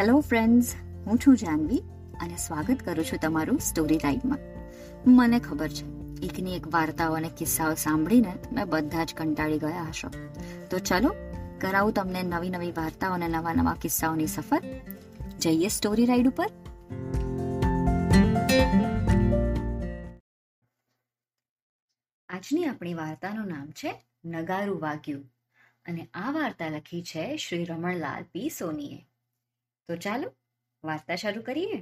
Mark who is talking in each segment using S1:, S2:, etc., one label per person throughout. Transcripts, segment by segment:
S1: Hello friends હું છું જાનવી અને સ્વાગત કરું છું તમારું સ્ટોરી ટાઈમમાં મને ખબર છે એકની એક વાર્તાઓ અને કિસ્સાઓ સાંભળીને તમે બધા જ કંટાળી ગયા હશો. તો ચલો, કરાવું તમને નવી નવી વાર્તાઓ અને નવા નવા કિસ્સાઓની સફર. જઈએ સ્ટોરી રાઈડ ઉપર. આજની આપણી વાર્તાનું નામ છે, નગારું વાગ્યું. અને આ વાર્તા લખી છે શ્રી રમણલાલ પી સોનીએ. તો ચાલો વાર્તા શરૂ કરીએ.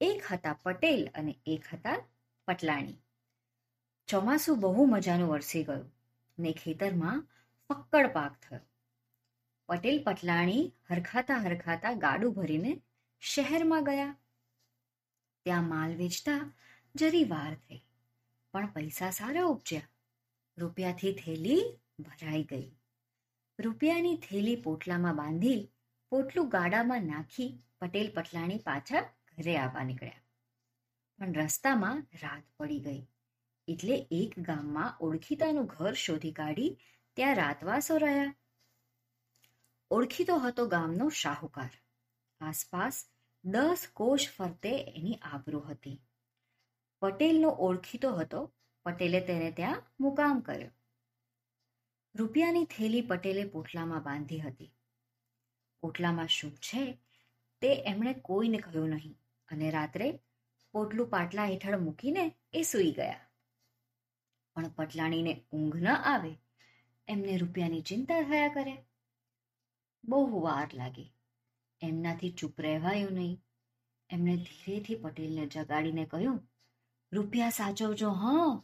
S1: એક હતા પટેલ અને એક હતા પટલાણી. ચોમાસું બહુ મજાનું વરસી ગયું ને ખેતરમાં ફક્કડ પાક થયો. પટેલ પટલાણી હરખાતા હરખાતા ગાડું ભરીને શહેરમાં ગયા. ત્યાં માલ વેચતા જરી વાર થઈ, પણ પૈસા સારા ઉપજ્યા. રૂપિયાથી થેલી ભરાઈ ગઈ. રૂપિયાની થેલી પોટલામાં બાંધી પોટલું ગાડામાં નાખી પટેલ પટલાણી પાછા ઘરે આવવા નીકળ્યા. પણ રસ્તામાં રાત પડી ગઈ. એટલે એક ગામમાં ઓળખીતાનું ઘર શોધી કાઢી ત્યાં રાતવાસો રહ્યા. ઓળખીતો હતો ગામનો શાહુકાર. આસપાસ દસ કોષ ફરતે એની આબરૂ હતી. પટેલનો ઓળખીતો હતો, પટેલે તેને ત્યાં મુકામ કર્યો. રૂપિયાની થેલી પટેલે પોટલામાં બાંધી હતી. પોટલામાં શું છે તે એમણે કોઈને કહ્યું નહીં અને રાત્રે પોટલું પાટલા હેઠળ મૂકીને એ સૂઈ ગયા. પણ પટલાણીને ઊંઘ ન આવે, એમને રૂપિયાની ચિંતા થયા કરે. બહુ વાર લાગી. એમનાથી ચૂપ રહેવાયું નહીં. એમણે ધીરેથી પટેલને જગાડીને કહ્યું, રૂપિયા સાચવજો, હં.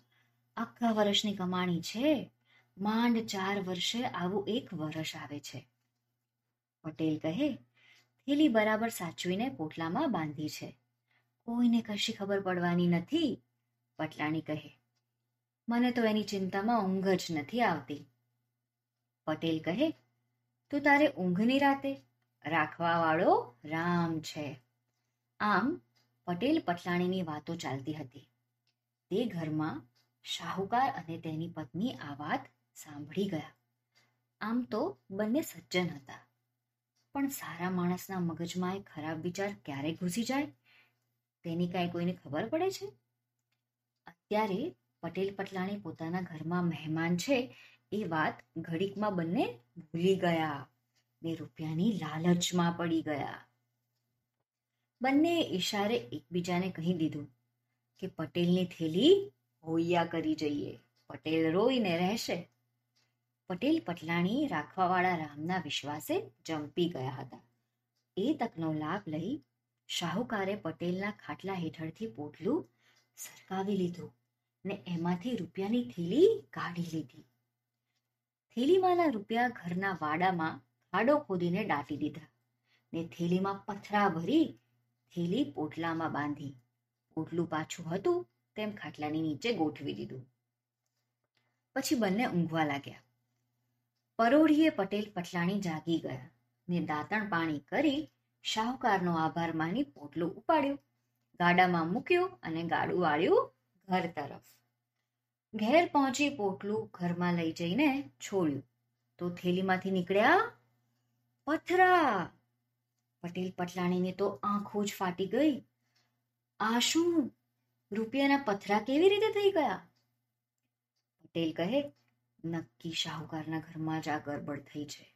S1: આખા વર્ષની કમાણી છે. માંડ ચાર વર્ષે આવું એક વર્ષ આવે છે. પટેલ કહે, થેલી બરાબર સાચવીને પોટલામાં બાંધી છે. કોઈને કશી ખબર પડવાની નથી, પટલાણી કહે. મને તો એની ચિંતામાં ઊંઘ જ નથી આવતી. પટેલ કહે, તો તારે ઊંઘની રાતે રાખવા વાળો રામ છે. આમ પટેલ પટલાણીની વાતો ચાલતી હતી. તે ઘરમાં શાહુકાર અને તેની પત્ની આ વાત સાંભળી ગયા. આમ તો બંને સજ્જન હતા. પણ સારા માણસના મગજમાં એ ખરાબ વિચાર ક્યારે ઘૂસી જાય? તેની કાંઈ કોઈને ખબર પડે છે? અત્યારે પટેલ પટલાણી પોતાના ઘરમાં મહેમાન છે, એ વાત ઘડીકમાં બંને ભૂલી ગયા. ને રૂપિયાની લાલચમાં પડી ગયા. બંને ઈશારે એકબીજાને કહી દીધું કે પટેલની થેલી હોૈયા કરી જઈએ. પટેલ રોઈને રહેશે. પટેલ પટલાણી રાખવાવાળા રામના વિશ્વાસે જંપી ગયા હતા. એ તકનો લાભ લઈ શાહુકારે પટેલના ખાટલા હેઠળથી પોટલું સરકાવી લીધું ને એમાંથી રૂપિયાની થેલી કાઢી લીધી. થેલીમાંના રૂપિયા ઘરના વાડામાં ખાડો ખોદીને દાટી દીધા ને થેલીમાં પથરા ભરી થેલી પોટલામાં બાંધી. પોટલું પાછું હતું તેમ ખાટલાની નીચે ગોઠવી દીધું. પછી બંને ઊંઘવા લાગ્યા. પરોઢીએ પટેલ પટલાણી જાગી ગયા. ને દાંતણ પાણી કરી શાહુકારનો આભાર માની પોટલું ઉપાડ્યું. ગાડામાં મૂક્યું અને ગાડું વાળ્યું ઘર તરફ. ઘેર પહોંચી પોટલું ઘરમાં લઈ જઈને છોડ્યું. તો થેલીમાંથી નીકળ્યા પથરા. પટેલ પટલાણીને તો આંખો જ ફાટી ગઈ. આ શું? રૂપિયાના પથરા કેવી રીતે થઈ ગયા? પટેલ કહે નક્કી શાહુકારના ઘરમાં જ આ ગરબડ થઈ છે.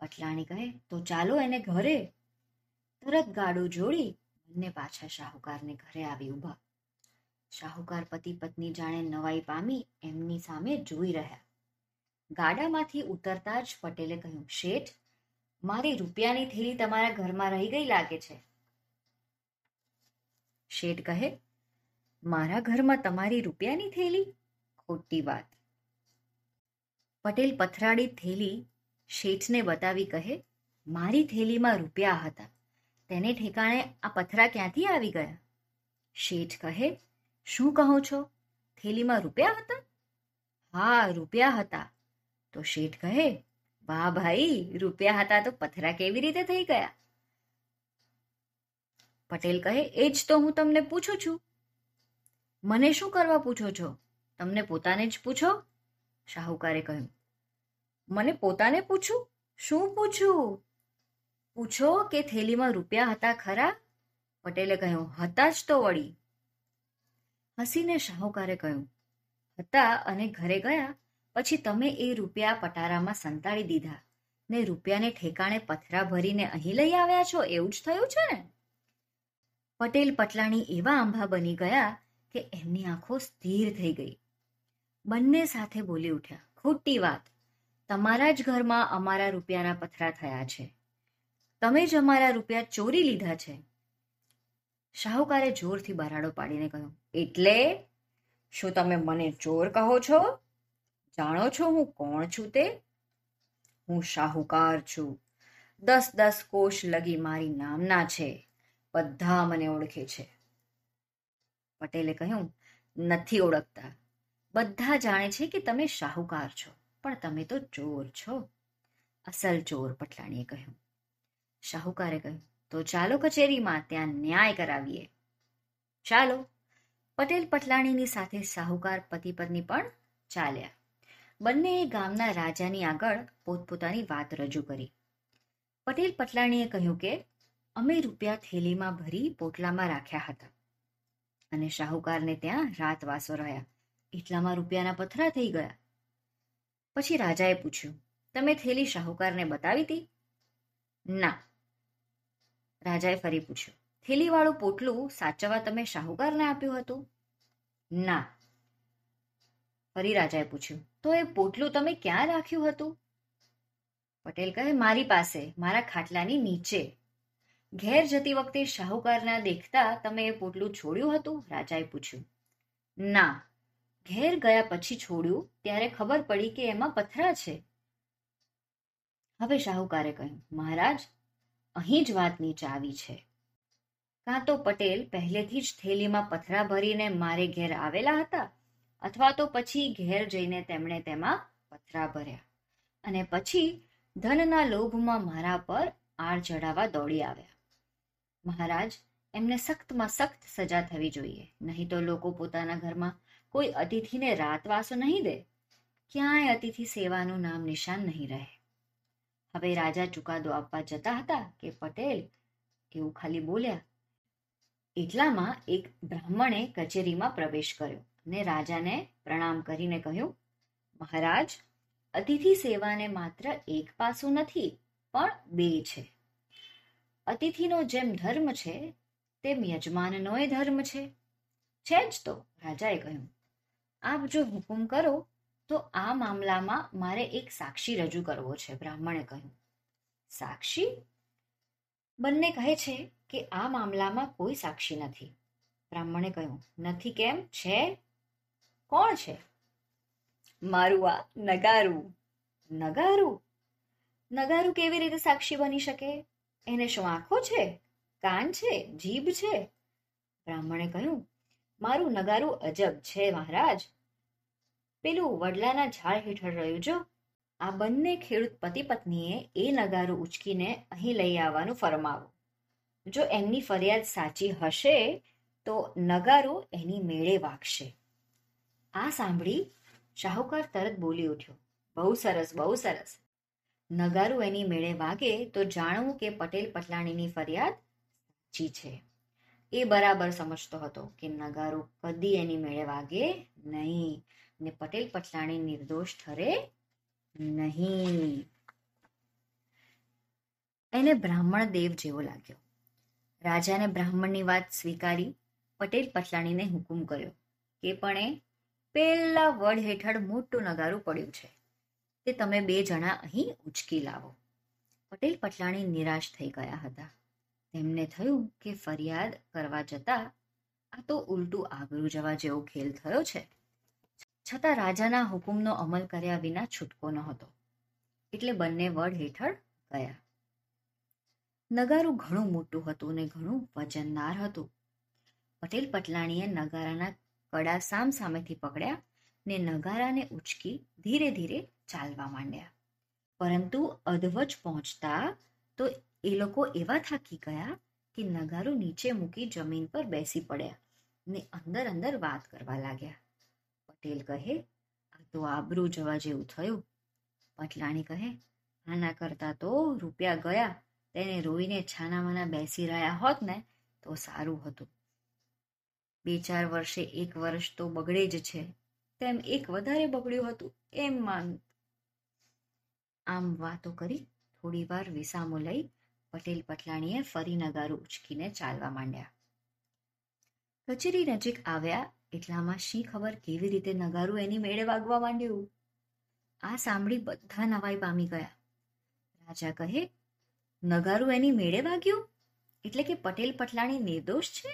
S1: પટલાણી કહે, તો ચાલો એને ઘરે. તરત ગાડો જોડી બંને પાછા શાહુકારને ઘરે આવી ઊભા. શાહુકાર પતિ પત્ની જાણે નવાઈ પામી એમની સામે જોઈ રહ્યા. ગાડામાંથી ઉતરતા જ પટેલે કહ્યું, શેઠ, મારી રૂપિયાની થેલી તમારા ઘરમાં રહી ગઈ લાગે છે. શેઠ કહે, મારા ઘરમાં તમારી રૂપિયાની થેલી? ખોટી વાત. પટેલ પથરાડી થેલી શેઠને બતાવી કહે, મારી થેલીમાં રૂપિયા હતા. તેને ઠેકાણે આ પથરા ક્યાંથી આવી ગયા? શેઠ કહે, શું કહો છો? થેલીમાં રૂપિયા હતા? હા, રૂપિયા હતા. તો શેઠ કહે, વાહ ભાઈ, રૂપિયા હતા તો પથરા કેવી રીતે થઈ ગયા? પટેલ કહે એ જ તો હું તમને પૂછું છું. મને શું કરવા પૂછો છો? તમને પોતાને જ પૂછો? શાહુકારે કહ્યું મને પોતાને પૂછું? શું પૂછું? પૂછો કે થેલીમાં રૂપિયા હતા ખરા? પટેલે કહ્યું, હતા જ તો વળી. હસીને શાહુકારે કહ્યું, હતા અને ઘરે ગયા, પછી તમે એ રૂપિયા પટારામાં સંતાડી દીધા. ને રૂપિયાને ઠેકાણે પથરા ભરીને અહીં લઈ આવ્યા છો? એવું જ થયું છે ને? પટેલ પટલાણી એવા આંભા બની ગયા કે એમની આંખો સ્થિર થઈ ગઈ. બંને સાથે બોલી ઉઠ્યા. ખોટી વાત. તમારા જ ઘરમાં અમારા રૂપિયાના પથરા થયા છે. તમે જ અમારા રૂપિયા ચોરી લીધા છે. શાહુકારે જોરથી બરાડો પાડીને કહ્યું, એટલે શું તમે મને ચોર કહો છો? જાણો છો હું કોણ છું તે? હું શાહુકાર છું. દસ દસ કોષ લગી મારી નામના છે. બધા મને ઓળખે છે. પટેલે કહ્યું, નથી ઓળખતા. બધા જાણે છે કે તમે શાહુકાર છો. પણ તમે તો ચોર છો. અસલ ચોર પટલાણીએ કહ્યું. શાહુકારે કહ્યું, તો ચાલો કચેરીમાં ત્યાં ન્યાય કરાવીએ. ચાલો. પટેલ પટલાણીની સાથે શાહુકાર પતિ પત્ની પણ ચાલ્યા. બંનેએ ગામના રાજાની આગળ પોતપોતાની વાત રજૂ કરી. પટેલ પટલાણીએ કહ્યું કે, અમે રૂપિયા થેલીમાં ભરી પોટલામાં રાખ્યા હતા અને શાહુકારને ત્યાં રાતવાસો રહ્યા. એટલામાં રૂપિયાના પથરા થઈ ગયા. પછી રાજાએ પૂછ્યું, તમે થેલી શાહુકારને બતાવી હતી? ના. રાજાએ ફરી પૂછ્યું, થેલીવાળું પોટલું સાચવવા તમે શાહુકારને આપ્યું હતું? ના. ફરી રાજાએ પૂછ્યું, તો એ પોટલું તમે ક્યાં રાખ્યું હતું? પટેલ કહે, મારી પાસે, મારા ખાટલાની નીચે. ઘેર જતી વખતે શાહુકારના દેખતા તમે એ પોટલું છોડ્યું હતું? રાજાએ પૂછ્યું, ના. ઘેર ગયા પછી છોડ્યું, ત્યારે ખબર પડી કે એમાં પથરા છે. હવે શાહુકારે કહ્યું, મહારાજ, અહીં જ વાતની ચાવી છે. કાં તો પટેલ પહેલેથી જ થેલીમાં પથરા ભરીને મારે ઘેર આવેલા હતા, અથવા તો પછી ઘેર જઈને તેમણે તેમાં પથરા ભર્યા. અને પછી ધનના લોભમાં મારા પર આર ચડાવવા દોડી આવ્યા. મહારાજ, એમને સખ્તમાં સખ્ત સજા થવી જોઈએ, નહીં તો લોકો પોતાના ઘરમાં કોઈ અતિથિને રાતવાસો નહીં દે? ક્યાંય અતિથિ સેવાનું નામ નિશાન નહીં રહે? હવે રાજા ચુકાદો આપવા જતા હતા કે પટેલ એવું ખાલી બોલ્યા, એટલામાં એક બ્રાહ્મણે કચેરીમાં પ્રવેશ કર્યો અને રાજાને પ્રણામ કરીને કહ્યું, મહારાજ, અતિથિ સેવાને માત્ર એક પાસું નથી, પણ બે છે. અતિથિનો જેમ ધર્મ છે, તેમ યજમાનનોય ધર્મ છે. છે જ તો, રાજાએ કહ્યું. આપ જો હુકુમ કરો, તો આ મામલામાં મારે એક સાક્ષી રજૂ કરવો છે, બ્રાહ્મણે કહ્યું. સાક્ષી? બંને કહે છે કે આ મામલામાં કોઈ સાક્ષી નથી. બ્રાહ્મણે કહ્યું, નથી કેમ? છે? કોણ છે? મારું આ નગારું. નગારું? નગારું કેવી રીતે સાક્ષી બની શકે? એને શું આંખો છે? કાન છે? જીભ છે? બ્રાહ્મણે કહ્યું, મારું નગારું અજબ છે, મહારાજ. પેલું વડલાના ઝાડ હેઠળ રહ્યું જો. આ બંને ખેડૂત પતિ પત્નીએ એ નગારું ઉચકીને અહીં લઈ આવવાનું ફરમાવું. જો એમની ફરિયાદ સાચી હશે, તો નગારું એની મેળે વાગશે. આ સાંભળી શાહુકાર તરત બોલી ઉઠ્યો. બહુ સરસ બહુ સરસ. નગારું એની મેળે વાગે તો જાણવું કે પટેલ પટલાણીની ફરિયાદ સાચી છે. એ બરાબર સમજતો હતો કે નગારો કદી એની મેળે વાગે નહીં. ને પટેલ પટલાણી નિર્દોષ ઠરે નહીં. એને બ્રાહ્મણ દેવ જેવો લાગ્યો. રાજાને બ્રાહ્મણની વાત સ્વીકારી પટેલ પટલાણીને હુકુમ કર્યો કે પણ એ પેલા વડ હેઠળ મોટું નગારું પડ્યું છે. તે તમે બે જણા અહીં ઉચકી લાવો. પટેલ પટલાણી નિરાશ થઈ ગયા હતા. તેમને થયું કે ફરિયાદ કરવા જતા આ તો ઉલટું આબરૂ જવા જેવો ખેલ થયો છે. છતાં રાજાના હુકુમનો અમલ કર્યા વિના છૂટકો નહોતો. એટલે બંને વડ હેઠળ ગયા. નગારું ઘણું મોટું હતું ને ઘણું વજનદાર હતું. પટેલ પટલાણીએ નગારાના કડા સામ સામેથી પકડ્યા ને નગારાને ઉચકી ધીરે ધીરે ચાલવા માંડ્યા. પરંતુ અધવચ પહોંચતા તો એ લોકો એવા થાકી ગયા કે નગારું નીચે મૂકી જમીન પર બેસી પડ્યા ને અંદર અંદર વાત કરવા લાગ્યા. પટેલ કહે, આ તો આબરૂ જવા જેવું થયું. પટલાણી કહે, આના કરતા તો રૂપિયા ગયા, તેને રોઈને છાનામાના બેસી રહ્યા હોત ને તો સારું હતું. બે ચાર વર્ષે એક વર્ષ તો બગડે જ છે, તેમ એક વધારે બગડ્યું હતું, એમ માન. આમ વાતો કરી થોડી વાર વિસામો લઈ પટેલ પટલાણીએ ફરી નગારું ઉચકીને ચાલવા માંડ્યા. કચેરી નજીક આવ્યા એટલામાં શી ખબર કેવી રીતે નગારું એની મેળે વાગવા માંડ્યું? આ સાંભળી બધા નવાઈ પામી ગયા. રાજા કહે, નગારું એની મેળે વાગ્યું? એટલે કે પટેલ પટલાણી નિર્દોષ છે?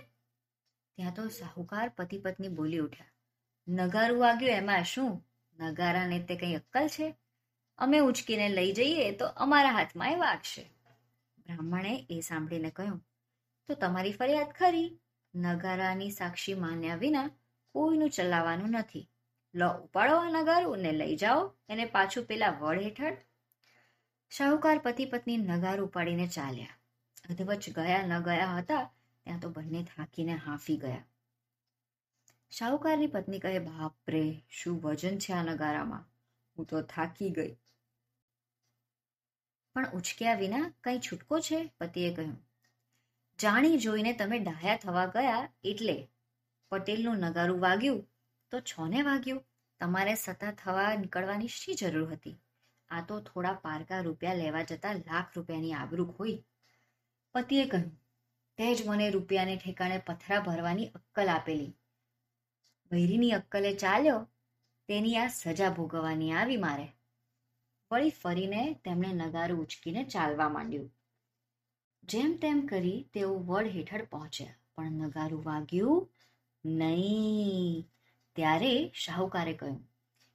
S1: ત્યાં તો સાહુકાર પતિ પત્ની બોલી ઉઠ્યા, નગારું વાગ્યું એમાં શું? નગારાને તે કઈ અક્કલ છે? અમે ઉચકીને લઈ જઈએ તો અમારા હાથમાં એ વાગશે. બ્રાહ્મણે એ સાંભળીને કહ્યું, તો તમારી ફરિયાદ ખરી? નગારાની સાક્ષી માન્યા વિના કોઈનું ચલાવવાનું નથી. લો, ઉપાડો આ નગારું લઈ જાઓ. એને પાછું પેલા વડ હેઠળ. શાહુકાર પતિ પત્ની નગાર ઉપાડીને ચાલ્યા. અધવચ ગયા ન ગયા હતા, ત્યાં તો બંને થાકીને હાંફી ગયા. શાહુકારની પત્ની કહે બાપ રે શું વજન છે આ નગારામાં? હું તો થાકી ગઈ. પણ ઉચક્યા વિના કઈ છૂટકો છે? પતિએ કહ્યું, જાણી જોઈને તમે ડાયા થવા ગયા એટલે પટેલનું નગારું વાગ્યું તો છોને વાગ્યું. તમારે સતા થવા નીકળવાની શી જરૂર હતી? આ તો થોડા પારકા રૂપિયા લેવા જતા લાખ રૂપિયાની આબરૂ ખોઈ. પતિએ કહ્યું, તે જ મને રૂપિયાને ઠેકાણે પથરા ભરવાની અક્કલ આપેલી. વૈરીની અક્કલે ચાલ્યો, તેની આ સજા ભોગવવાની આવી મારે. વળી ફરીને તેમણે નગારું ઉચકીને ચાલવા માંડ્યું. જેમ તેમ કરી તેઓ વડ હેઠળ પહોંચ્યા, પણ નગારું વાગ્યું નહીં. ત્યારે શાહુકારે કહ્યું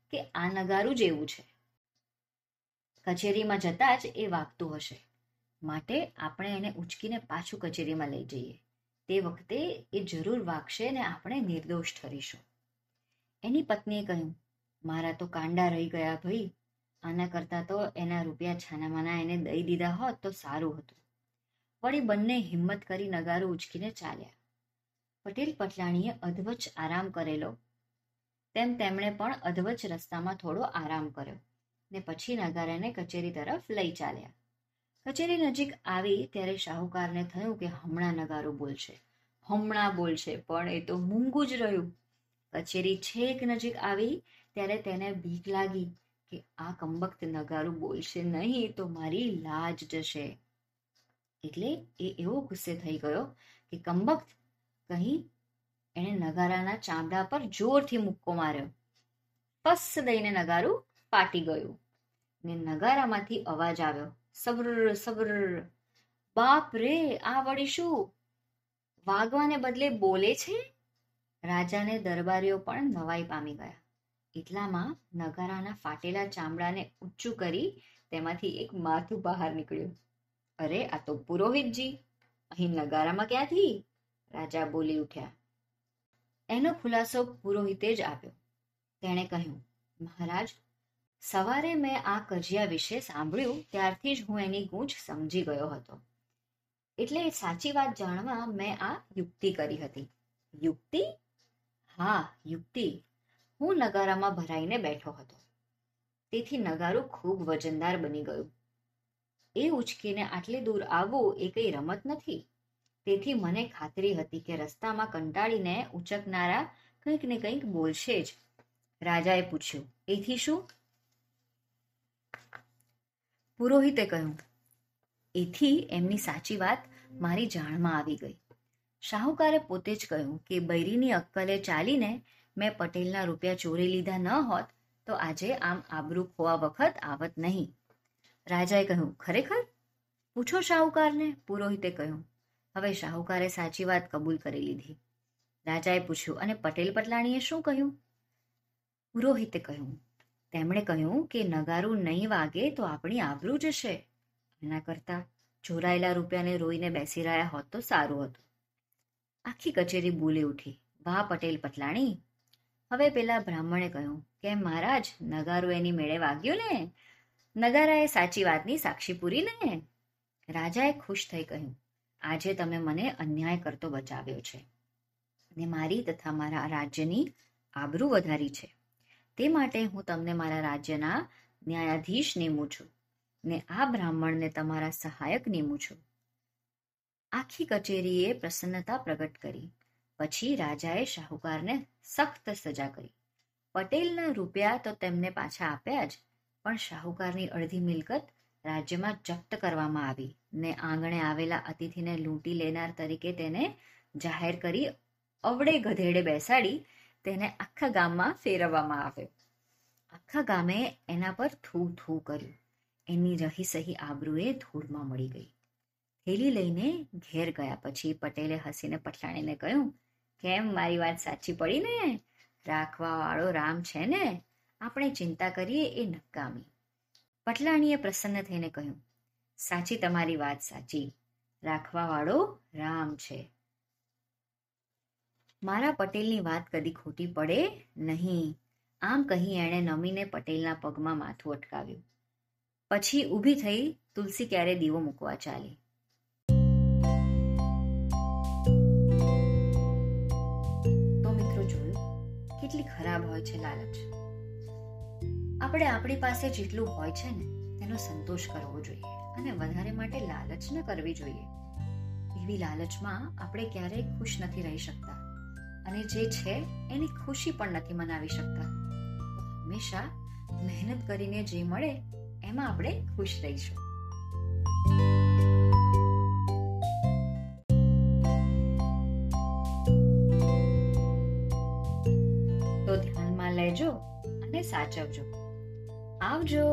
S1: કે આ નગારું જેવું છે. કચેરીમાં જતા જ એ વાગતું હશે. માટે આપણે એને ઉચકીને પાછું કચેરીમાં લઈ જઈએ. તે વખતે એ જરૂર વાગશે ને આપણે નિર્દોષ ઠરીશું. એની પત્નીએ કહ્યું, મારા તો કાંડા રહી ગયા ભાઈ. આના કરતા તો એના રૂપિયા છાનામાના એને દઈ દીધા હોત તો સારું હતું. વળી બંને હિંમત કરી નગારું ઉચકીને ચાલ્યા. પટેલ પટલાણીએ અધવચ આરામ કરેલો. તેમ તેમણે પણ અધવચ રસ્તામાં થોડો આરામ કર્યો ને પછી નગારાને કચેરી તરફ લઈ ચાલ્યા. કચેરી નજીક આવી ત્યારે શાહુકારને થયું કે હમણાં નગારો બોલશે. હમણાં બોલશે, પણ એ તો મૂંગું જ રહ્યું. કચેરી છેક નજીક આવી ત્યારે તેને બીક લાગી કે આ કંબક્ત નગારું બોલશે નહીં તો મારી લાજ જશે. એટલે એ એવો ગુસ્સે થઈ ગયો કે કંબક્ત કહી એણે નગારાના ચામડા પર જોરથી મુક્કો માર્યો. પસ દઈને નગારું પાટી ગયું ને નગારામાંથી અવાજ આવ્યો. સબ્ર સબ્ર બાપ રે, આ વળી શું? વાગવાને બદલે બોલે છે? રાજાને દરબારીઓ પણ નવાઈ પામી ગયા. એટલામાં નગારાના ફાટેલા ચામડાને ઊંચું કરી તેમાંથી એક માથું બહાર નીકળ્યું. અરે, આ તો પુરોહિતજી, અહીં નગારામાં ક્યાંથી? રાજા બોલી ઉઠ્યા, એનો ખુલાસો પુરોહિતે જ આપ્યો. તેણે કહ્યું, મહારાજ, સવારે મેં આ કજિયા વિશે સાંભળ્યું, ત્યારથી જ હું એની ગૂંચ સમજી ગયો હતો. એટલે સાચી વાત જાણવા મેં આ યુક્તિ કરી હતી. યુક્તિ? હા, યુક્તિ. હું નગારામાં ભરાઈને બેઠો હતો. તેથી નગારું ખૂબ વજનદાર બની ગયું. એ ઉચકીને આટલે દૂર આવવું એ કઈ રમત નથી? તેથી મને ખાતરી હતી કે રસ્તામાં કંટાળીને ઉચકનારા કંઈક ને કંઈક બોલશે જ. રાજાએ પૂછ્યું, એથી શું? પુરોહિતે કહ્યું, એથી એમની સાચી વાત મારી જાણમાં આવી ગઈ. શાહુકારે પોતે જ કહ્યું કે બૈરીની અક્કલે ચાલીને મેં પટેલના રૂપિયા ચોરી લીધા ન હોત તો આજે આમ આબરૂ ખોવા વખત આવત નહીં. રાજાએ કહ્યું, ખરેખર? પૂછો શાહુકારને, પુરોહિતે કહ્યું હવે શાહુકારે સાચી વાત કબૂલ કરી લીધી. રાજાએ પૂછ્યું, અને પટેલ પટલાણીએ શું કહ્યું? પુરોહિતે કહ્યું, તેમણે કહ્યું કે નગારું નહીં વાગે તો આપણી આબરૂ જશે. એના કરતા ચોરાયેલા રૂપિયાને રોઈને બેસી રહ્યા હોત તો સારું હતું. આખી કચેરી બોલી ઉઠી, વાહ, પટેલ પટલાણી. હવે પેલા બ્રાહ્મણે કહ્યું, કે મહારાજ, નગારું એની મેળે વાગ્યું ને? નગારાએ સાચી વાતની સાક્ષી પૂરી ને? રાજાએ ખુશ થઈ કહ્યું આજે તમે મને અન્યાય કરતો બચાવ્યો છે. ને મારી તથા મારા રાજ્યની આબરૂ વધારી છે. તે માટે હું તમને મારા રાજ્યના ન્યાયાધીશ નેમું છું ને આ બ્રાહ્મણને તમારા સહાયક નીમું છું. આખી કચેરીએ પ્રસન્નતા પ્રગટ કરી. પછી રાજાએ શાહુકારને સખ્ત સજા કરી. પટેલના રૂપિયા તો તેમને પાછા આપ્યા જ, પણ શાહુકારની અડધી મિલકત રાજ્યમાં જપ્ત કરવામાં આવી ને આંગણે આવેલા અતિથિને લૂંટી લેનાર તરીકે તેને જાહેર કરી અવડે ગધેડે બેસાડી તેને આખા ગામમાં ફેરવવામાં આવ્યો. આખા ગામે એના પર થૂ થૂ કર્યું. એની રહી સહી આબરૂએ ધૂળમાં મળી ગઈ. થેલી લઈને ઘેર ગયા પછી પટેલે હસીને પઠાણીને કહ્યું, કેમ મારી વાત સાચી પડી ને? રાખવા વાળો રામ છે ને? આપણે ચિંતા કરીએ એ નકામી. પટલાણીએ પ્રસન્ન થઈને કહ્યું, સાચી તમારી વાત, સાચી. રાખવાવાળો રામ છે. મારા પટેલની વાત કદી ખોટી પડે નહીં. આમ કહી એણે નમીને પટેલના પગમાં માથું અટકાવ્યું. પછી ઊભી થઈ તુલસી ક્યારે દીવો મૂકવા ચાલી. તો મિત્રો જોયું કેટલી ખરાબ હોય છે લાલચ. આપણે આપણી પાસે જેટલું હોય છે ને, તેનો સંતોષ કરવો જોઈએ અને વધારે માટે લાલચ ન કરવી જોઈએ. એવી લાલચમાં આપણે ક્યારેય ખુશ નથી રહી શકતા અને જે છે એની ખુશી પણ નથી મનાવી શકતા. હંમેશા મહેનત કરીને જે મળે, એમાં આપણે ખુશ રહીશું. તો ધ્યાનમાં લેજો અને સાચવજો. આવજો